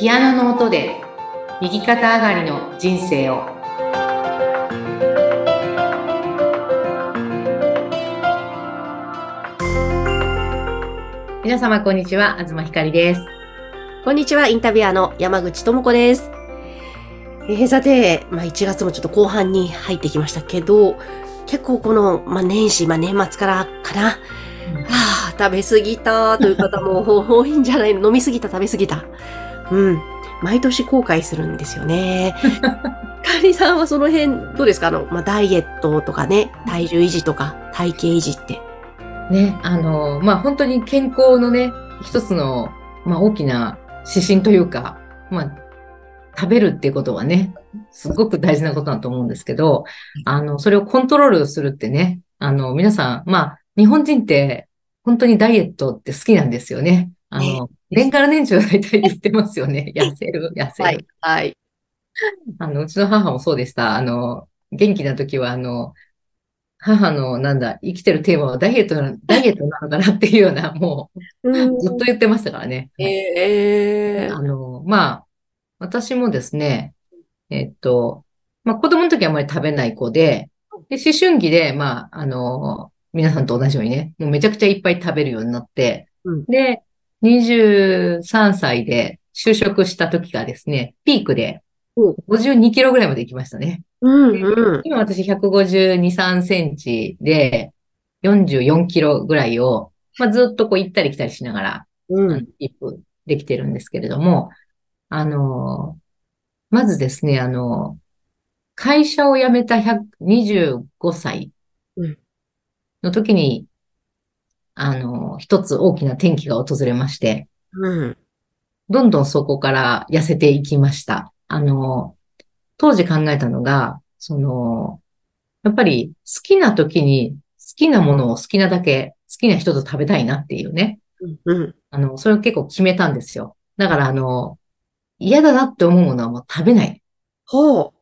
ピアノの音で右肩上がりの人生を。皆様こんにちは。東ひかりです。こんにちは、インタビュアーの山口智子です。えー、さて、まあ1月もちょっと後半に入ってきましたけど、結構この、まあ年始、まあ年末からかな。うん。はあ、食べ過ぎたという方も多いんじゃないの？飲み過ぎた、食べ過ぎた？うん。毎年後悔するんですよね。かりさんはその辺、どうですか？あの、まあダイエットとかね、体重維持とか、体型維持って。ねあのまあ本当に健康のね一つの、まあ、大きな指針というかまあ食べるっていうことはね、すごく大事なことだと思うんですけど、あの、それをコントロールするってね、あの、皆さん、まあ、日本人って本当にダイエットって好きなんですよね。あの、年から年中大体言ってますよね。痩せる、痩せる。はい。はい。あの、うちの母もそうでした。あの、元気な時は、あの、母の、なんだ、生きてるテーマはダイエットな、ダイエットなのかなっていうような、もう、ずっと言ってましたからね。ええあの、まあ、私もですね、えっと、まあ子供の時はあまり食べない子で、で、思春期で、まあ、あの、皆さんと同じようにね、もうめちゃくちゃいっぱい食べるようになって、うんで、23歳で就職した時がですね、ピークでうん52キロぐらいまで行きましたね。うんうん。今私152、3センチで44キロぐらいを、まあ、ずっとこう行ったり来たりしながら、うんキープできてるんですけれども、あの、まずですね、あの、会社を辞めた100 25歳うんの時に、あの、一つ大きな転機が訪れまして、うん。どんどんそこから痩せていきました。あの、当時考えたのが、その、やっぱり好きな時に好きなものを好きなだけ好きな人と食べたいなっていうね。うん。あの、それを結構決めたんですよ。だから、あの、嫌だなって思うものはもう食べない。ほ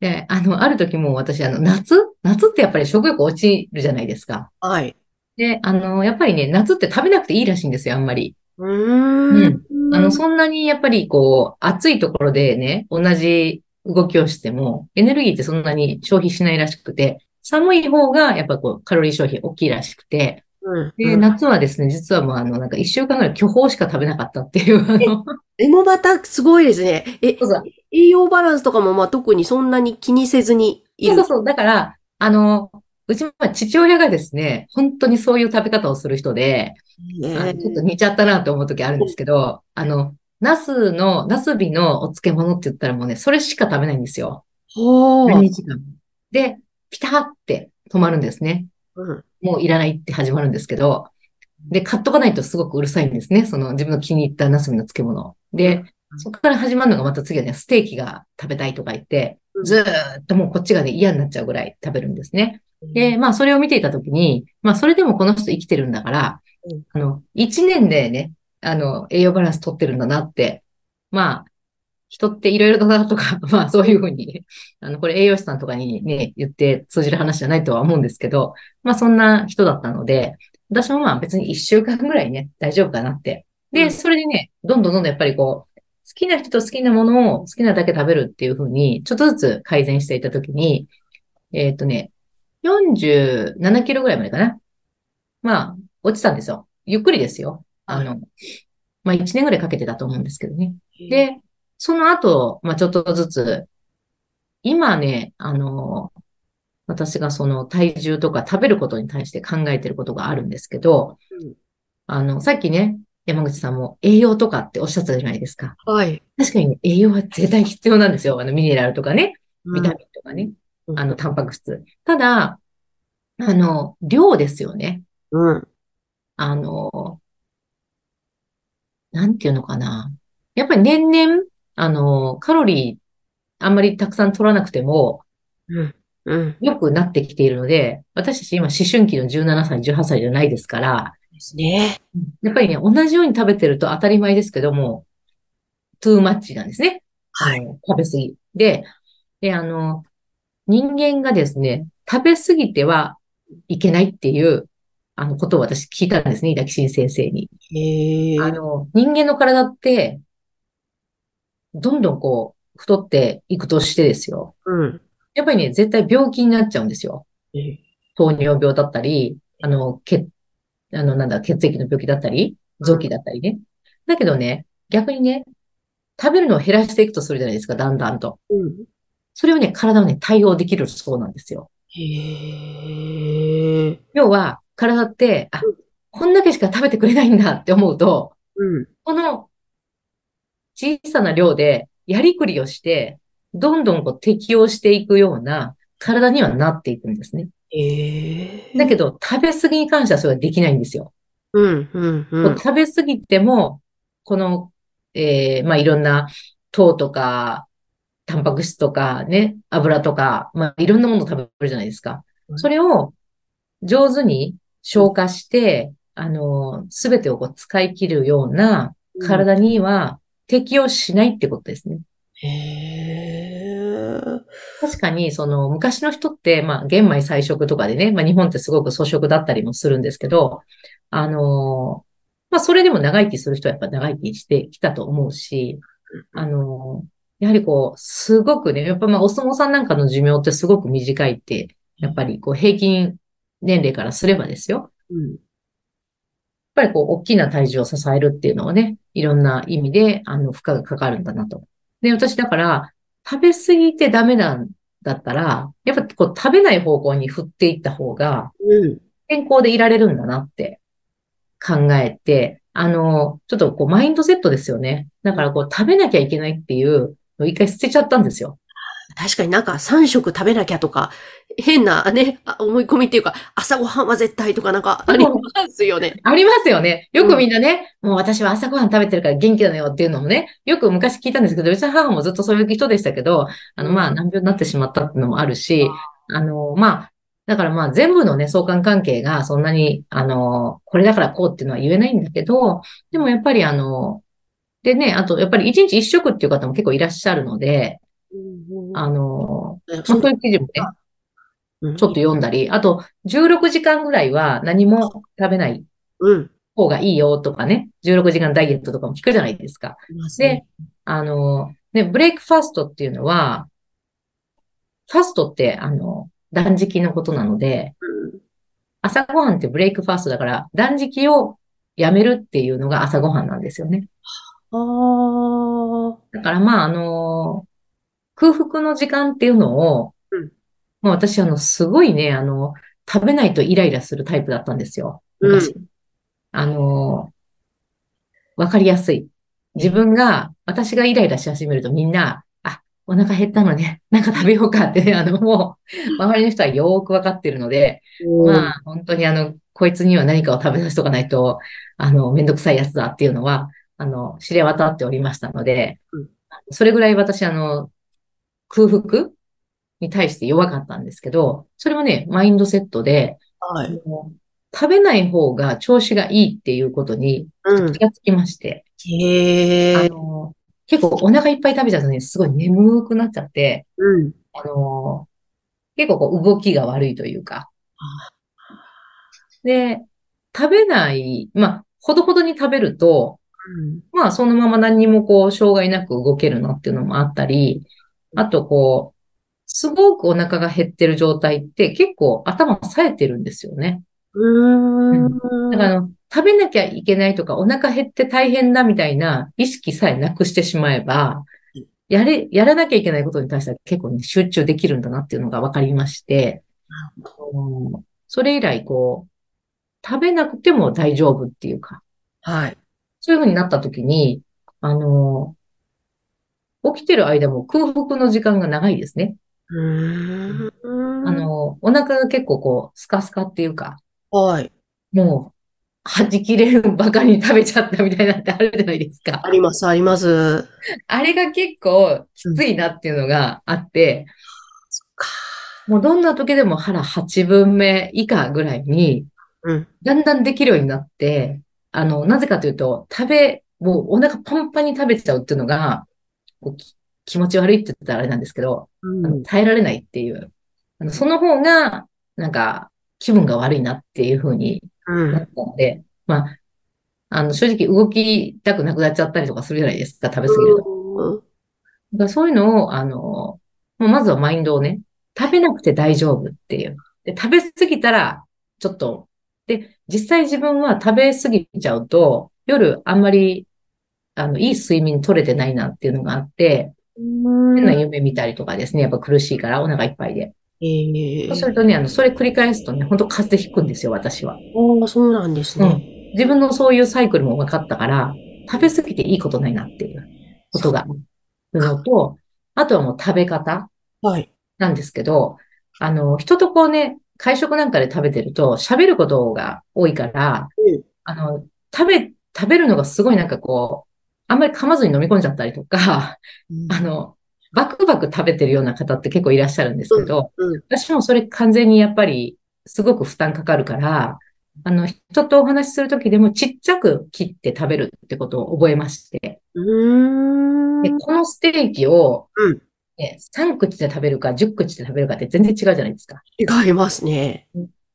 で、あの、ある時もう私、あの、夏？夏ってやっぱり食欲落ちるじゃないですか。う。はい。で、あの、やっぱりね、夏って食べなくていいらしいんですよ、あんまり。うーん。あの、そんなにやっぱりこう、暑いところでね、同じ動きをしても、エネルギーってそんなに消費しないらしくて、寒い方がやっぱこう、カロリー消費大きいらしくて、うん。で、夏はですね、実はもうあの、なんか一週間ぐらい巨峰しか食べなかったっていう、あの、でもまたすごいですね。え、そうそう栄養バランスとかもまあ特にそんなに気にせずにいる。そうそうそう。だから、あの、うちも父親がですね、本当にそういう食べ方をする人で、ちょっと似ちゃったなと思う時あるんですけど、あの、ナスの、ナスビのお漬物って言ったらもうね、それしか食べないんですよ。ほう。何日間も。で、ピタって止まるんですね。うん。もういらないって始まるんですけど、で、買っとかないとすごくうるさいんですね。その自分の気に入ったナスビの漬物。で、そこから始まるのがまた次はね、ステーキが食べたいとか言って、ずーっともうこっちがね、嫌になっちゃうぐらい食べるんですね。で、まあそれを見ていたときに、まあそれでもこの人生きてるんだからうん、あの、一年でね、あの、栄養バランス取ってるんだなって、まあ、人っていろいろだなとか、まあそういうふうに、あの、これ栄養士さんとかにね、言って通じる話じゃないとは思うんですけど、まあそんな人だったので、私もまあ別に一週間ぐらいね、大丈夫かなって。で、うんそれでね、どんどんどんどんやっぱりこう、好きな人と好きなものを好きなだけ食べるっていうふうに、ちょっとずつ改善していったときに、えっとね、47キロぐらいまでかな。まあ、落ちたんですよ。ゆっくりですよ。あの、まあ1年ぐらいかけてたと思うんですけどね。で、その後、まあちょっとずつ、今ね、あの、私がその体重とか食べることに対して考えてることがあるんですけど、うんあの、さっきね、山口さんも栄養とかっておっしゃったじゃないですか。はい。確かにね、栄養は絶対必要なんですよ。あの、ミネラルとかね、ビタミンとかね、うんあの、タンパク質。ただ、あの、量ですよね。うん。あの、なんていうのかな。やっぱり年々、あの、カロリーあんまりたくさん取らなくてもうん。うん。良くなってきているので、私たち今思春期の17歳、18歳じゃないですから、ですね。やっぱりね、同じように食べてると当たり前ですけども、トゥーマッチなんですね。はい。食べ過ぎ。で、で、あの、人間がですね、食べ過ぎてはいけないっていう、あの、ことを私聞いたんですね、イダキシン先生に。へえ。あの、人間の体って、どんどんこう、太っていくとしてですよ。うん。やっぱりね、絶対病気になっちゃうんですよ。え糖尿病だったり、あの、血、あの、なんだ、血液の病気だったり、臓器だったりね。だけどね、逆にね、食べるのを減らしていくとするじゃないですか、だんだんと。うん。それをね、体はね、対応できるそうなんですよ。へえ。要は、体って、あうん、こんだけしか食べてくれないんだって思うと、うん。この小さな量でやりくりをして、どんどんこう適応していくような体にはなっていくんですね。へえ。だけど、食べ過ぎに関してはそれはできないんですよ。うん、うん、う。ん食べ過ぎても、この、えーまあ、いろんな糖とか、タンパク質とかね、油とか、まあ、いろんなものを食べるじゃないですか。それを上手に消化して、あの、すべてをこう使い切るような体には適応しないってことですね。へえ。確かに、その、昔の人って、まあ、玄米菜食とかでね、まあ、日本ってすごく粗食だったりもするんですけど、あの、まあ、それでも長生きする人はやっぱ長生きしてきたと思うし、あの、やはりこう、すごくね、やっぱまあ、お相撲さんなんかの寿命ってすごく短いって、やっぱりこう、平均年齢からすればですよ。うん。やっぱりこう、大きな体重を支えるっていうのはね、いろんな意味で、あの、負荷がかかるんだなと。で、私だから、食べ過ぎてダメなんだったら、やっぱこう、食べない方向に振っていった方が、うん。健康でいられるんだなって考えて、あの、ちょっとこう、マインドセットですよね。だからこう、食べなきゃいけないっていうのを一回捨てちゃったんですよ。確かになんか3食食べなきゃとか、変なね、あ思い込みっていうか、朝ごはんは絶対とかなんかありますよね。ありますよね。よくみんなね、もう私は朝ごはん食べてるから元気だよっていうのもね、よく昔聞いたんですけど、うちの母もずっとそういう人でしたけど、あの、まあ、難病になってしまったっていうのもあるし、あの、まあ、だからまあ、全部のね、相関関係がそんなに、あの、これだからこうっていうのは言えないんだけど、でもやっぱりあの、でね、あと、やっぱり一日一食っていう方も結構いらっしゃるので、あの、まあ、そういう記事もね、うんちょっと読んだり、あと、16時間ぐらいは何も食べないうん。方がいいよとかね、16時間ダイエットとかも聞くじゃないですか。でね、あの、ね、ブレイクファストっていうのは、ファストって、あの、断食のことなので、朝ごはんってブレイクファストだから、断食をやめるっていうのが朝ごはんなんですよね。うん、ああ。だからまあ、あの、空腹の時間っていうのを、うんまあ私、あの、すごいね、あの、食べないとイライラするタイプだったんですよ。昔。あの、わかりやすい。自分が、私がイライラし始めるとみんな、あ、お腹減ったのね、なんか食べようかってね、あの、もう、周りの人はよーくわかってるので、まあ、本当にあの、こいつには何かを食べさせとかないと、あの、めんどくさいやつだっていうのは、あの、知れ渡っておりましたのでうん、それぐらい私、あの、空腹に対して弱かったんですけど、それもね、マインドセットで、はい。食べない方が調子がいいっていうことにうん気。がつきまして、へえ。あの、結構お腹いっぱい食べちゃうとね、すごい眠くなっちゃって、うん。あの、結構こう動きが悪いというか。で、食べない、まあ、ほどほどに食べると、まあ、そのまま何にもこう、障害なく動けるなっていうのもあったり、あとこう、すごくお腹が減ってる状態って結構頭冴えてるんですよね。うん。うん。だからあの、食べなきゃいけないとか、お腹減って大変だみたいな意識さえなくしてしまえば、やれ、やらなきゃいけないことに対しては結構ね、集中できるんだなっていうのが分かりまして、うんそれ以来こう、食べなくても大丈夫っていうか、はい。そういう風になった時に、あの、起きてる間も空腹の時間が長いですね。うん。あ、の、お腹が結構こう、スカスカっていうか、はい。もう、弾きれるばかりに食べちゃったみたいなってあるじゃないですか。あります、あります。あれが結構きついなっていうのがあって、そっか。もうどんな時でも腹8分目以下ぐらいに、うん。だんだんできるようになって、あの、なぜかというと、食べ、もうお腹パンパンに食べちゃうっていうのが、気持ち悪いって言ったらあれなんですけど、あの耐えられないっていう。あのその方が、なんか、気分が悪いなっていう風にうん。なったので、まあ、あの、正直動きたくなくなっちゃったりとかするじゃないですか、食べ過ぎると。だからそういうのを、あの、まずはマインドをね、食べなくて大丈夫っていう。で、食べ過ぎたら、ちょっと、で、実際自分は食べ過ぎちゃうと、夜あんまり、あの、いい睡眠取れてないなっていうのがあって、変な夢見たりとかですね、やっぱ苦しいからお腹いっぱいで。ええそうするとね、あの、それ繰り返すとね、本当風邪ひくんですよ、私は。ああ、そうなんですうんね。。自分のそういうサイクルも分かったから、食べ過ぎていいことないなっていうことがのと、あとはもう食べ方はい。なんですけど、あの、人とこうね、会食なんかで食べてると喋ることが多いから、うんあの、食べ、食べるのがすごいなんかこう、あんまり噛まずに飲み込んじゃったりとか、あの、バクバク食べてるような方って結構いらっしゃるんですけど、うんうん私もそれ完全にやっぱりすごく負担かかるから、あの、人とお話しするときでもちっちゃく切って食べるってことを覚えまして、うーん。で、このステーキを、うんね、3口で食べるか10口で食べるかって全然違うじゃないですか。違いますね。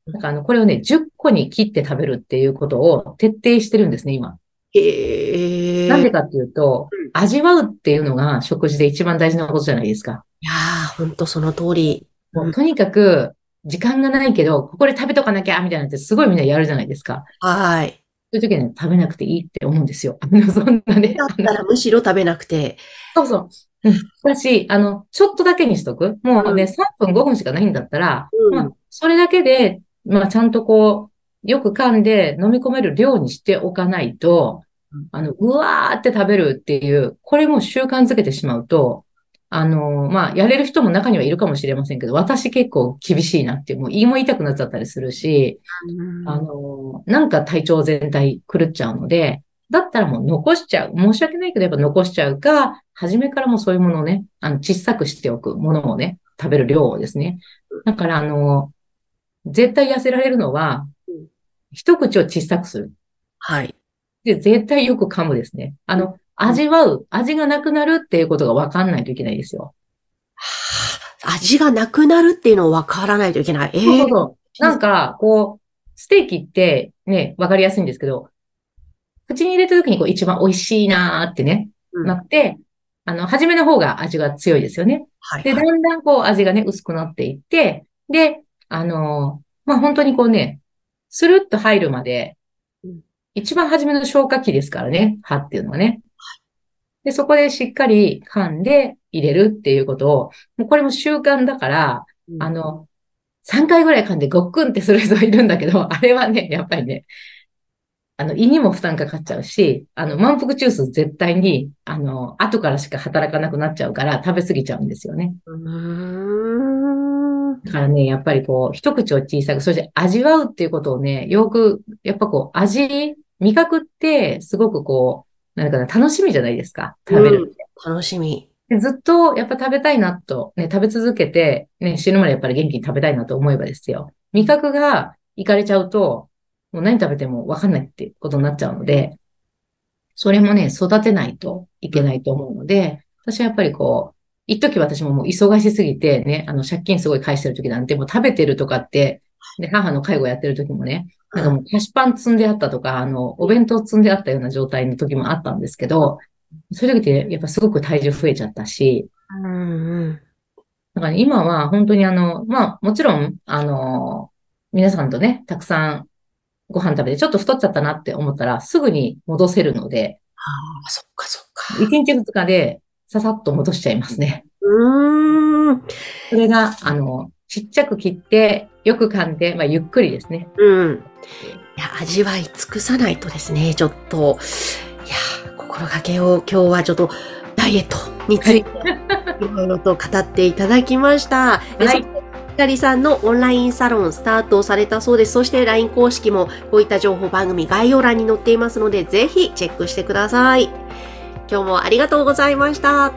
だからあの、これをね、10個に切って食べるっていうことを徹底してるんですね、今。へえ。なんでかっていうとうん、味わうっていうのが食事で一番大事なことじゃないですか。いやー、ほんとその通り。もうとにかく、時間がないけど、ここで食べとかなきゃ、みたいなのってすごいみんなやるじゃないですか。はい。そういう時はね、食べなくていいって思うんですよ。あのそんなね。だったらむしろ食べなくて。そうそう。うん。だし、あの、ちょっとだけにしとく。もうね、3分5分しかないんだったら、うんまあ、それだけで、まあ、ちゃんとこう、よく噛んで飲み込める量にしておかないとうん、あの、うわーって食べるっていう、これも習慣づけてしまうと、あの、まあ、やれる人も中にはいるかもしれませんけど、私結構厳しいなっていう、もう言いも言いたくなっちゃったりするし、あの、なんか体調全体狂っちゃうので、だったらもう残しちゃう。申し訳ないけどやっぱ残しちゃうか、初めからもうそういうものをね、あの、小さくしておくものをね、食べる量をですね。だからあの、絶対痩せられるのはうん、一口を小さくする。はい。で、絶対よく噛むですね。あの、味わう、味がなくなるっていうことが分かんないといけないですよ。はあ味がなくなるっていうのを分からないといけない。ええそうそうそう。なんか、こう、ステーキってね、わかりやすいんですけど、口に入れた時にこう一番美味しいなーってね、うんなって、あの、初めの方が味が強いですよね。で、はいはい。だんだんこう味がね、薄くなっていって、で、あのまあ、本当にこうね、スルッと入るまでうん、一番初めの消化器ですからね、歯っていうのはね。で、そこでしっかり噛んで入れるっていうことを、もうこれも習慣だから、うんあの、3回ぐらい噛んでごっくんってする人いるんだけど、あれはね、やっぱりね、あの、胃にも負担かかっちゃうし、あの、満腹中枢絶対に、あの、後からしか働かなくなっちゃうから食べ過ぎちゃうんですよね。だからね、やっぱりこう、一口を小さく、そして味わうっていうことをね、よく、やっぱこう、味、味覚ってすごくこう、なんかな、楽しみじゃないですか。食べるって。楽しみ。でずっとやっぱ食べたいなと、ね、食べ続けて、ね、死ぬまでやっぱり元気に食べたいなと思えばですよ。味覚がいかれちゃうと、もう何食べてもわかんないってことになっちゃうので、それもね、育てないといけないと思うので、私はやっぱりこう、一時私ももう忙しすぎてね、あの借金すごい返してる時なんて、もう食べてるとかって、で、母の介護やってる時もね、なんかもう菓子パン積んであったとか、あの、お弁当積んであったような状態の時もあったんですけど、そういう時ってやっぱすごく体重増えちゃったし、うんうん。だから今は本当にあの、まあもちろん、あの、皆さんとね、たくさんご飯食べてちょっと太っちゃったなって思ったらすぐに戻せるので、ああ、そっかそっか。1日2日でささっと戻しちゃいますね。うーん。それが、あの、ちっちゃく切って、よく噛んで、まあゆっくりですね。うん。いや、味わい尽くさないとですね、ちょっと、いや、心がけを今日はちょっとダイエットについて、いろいろと語っていただきました。えはいひかりさんのオンラインサロンスタートされたそうです。そして LINE 公式もこういった情報番組概要欄に載っていますので、ぜひチェックしてください。今日もありがとうございました。あ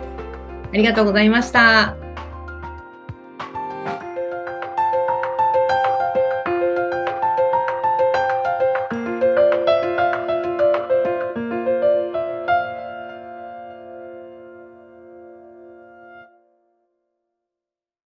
りがとうございました。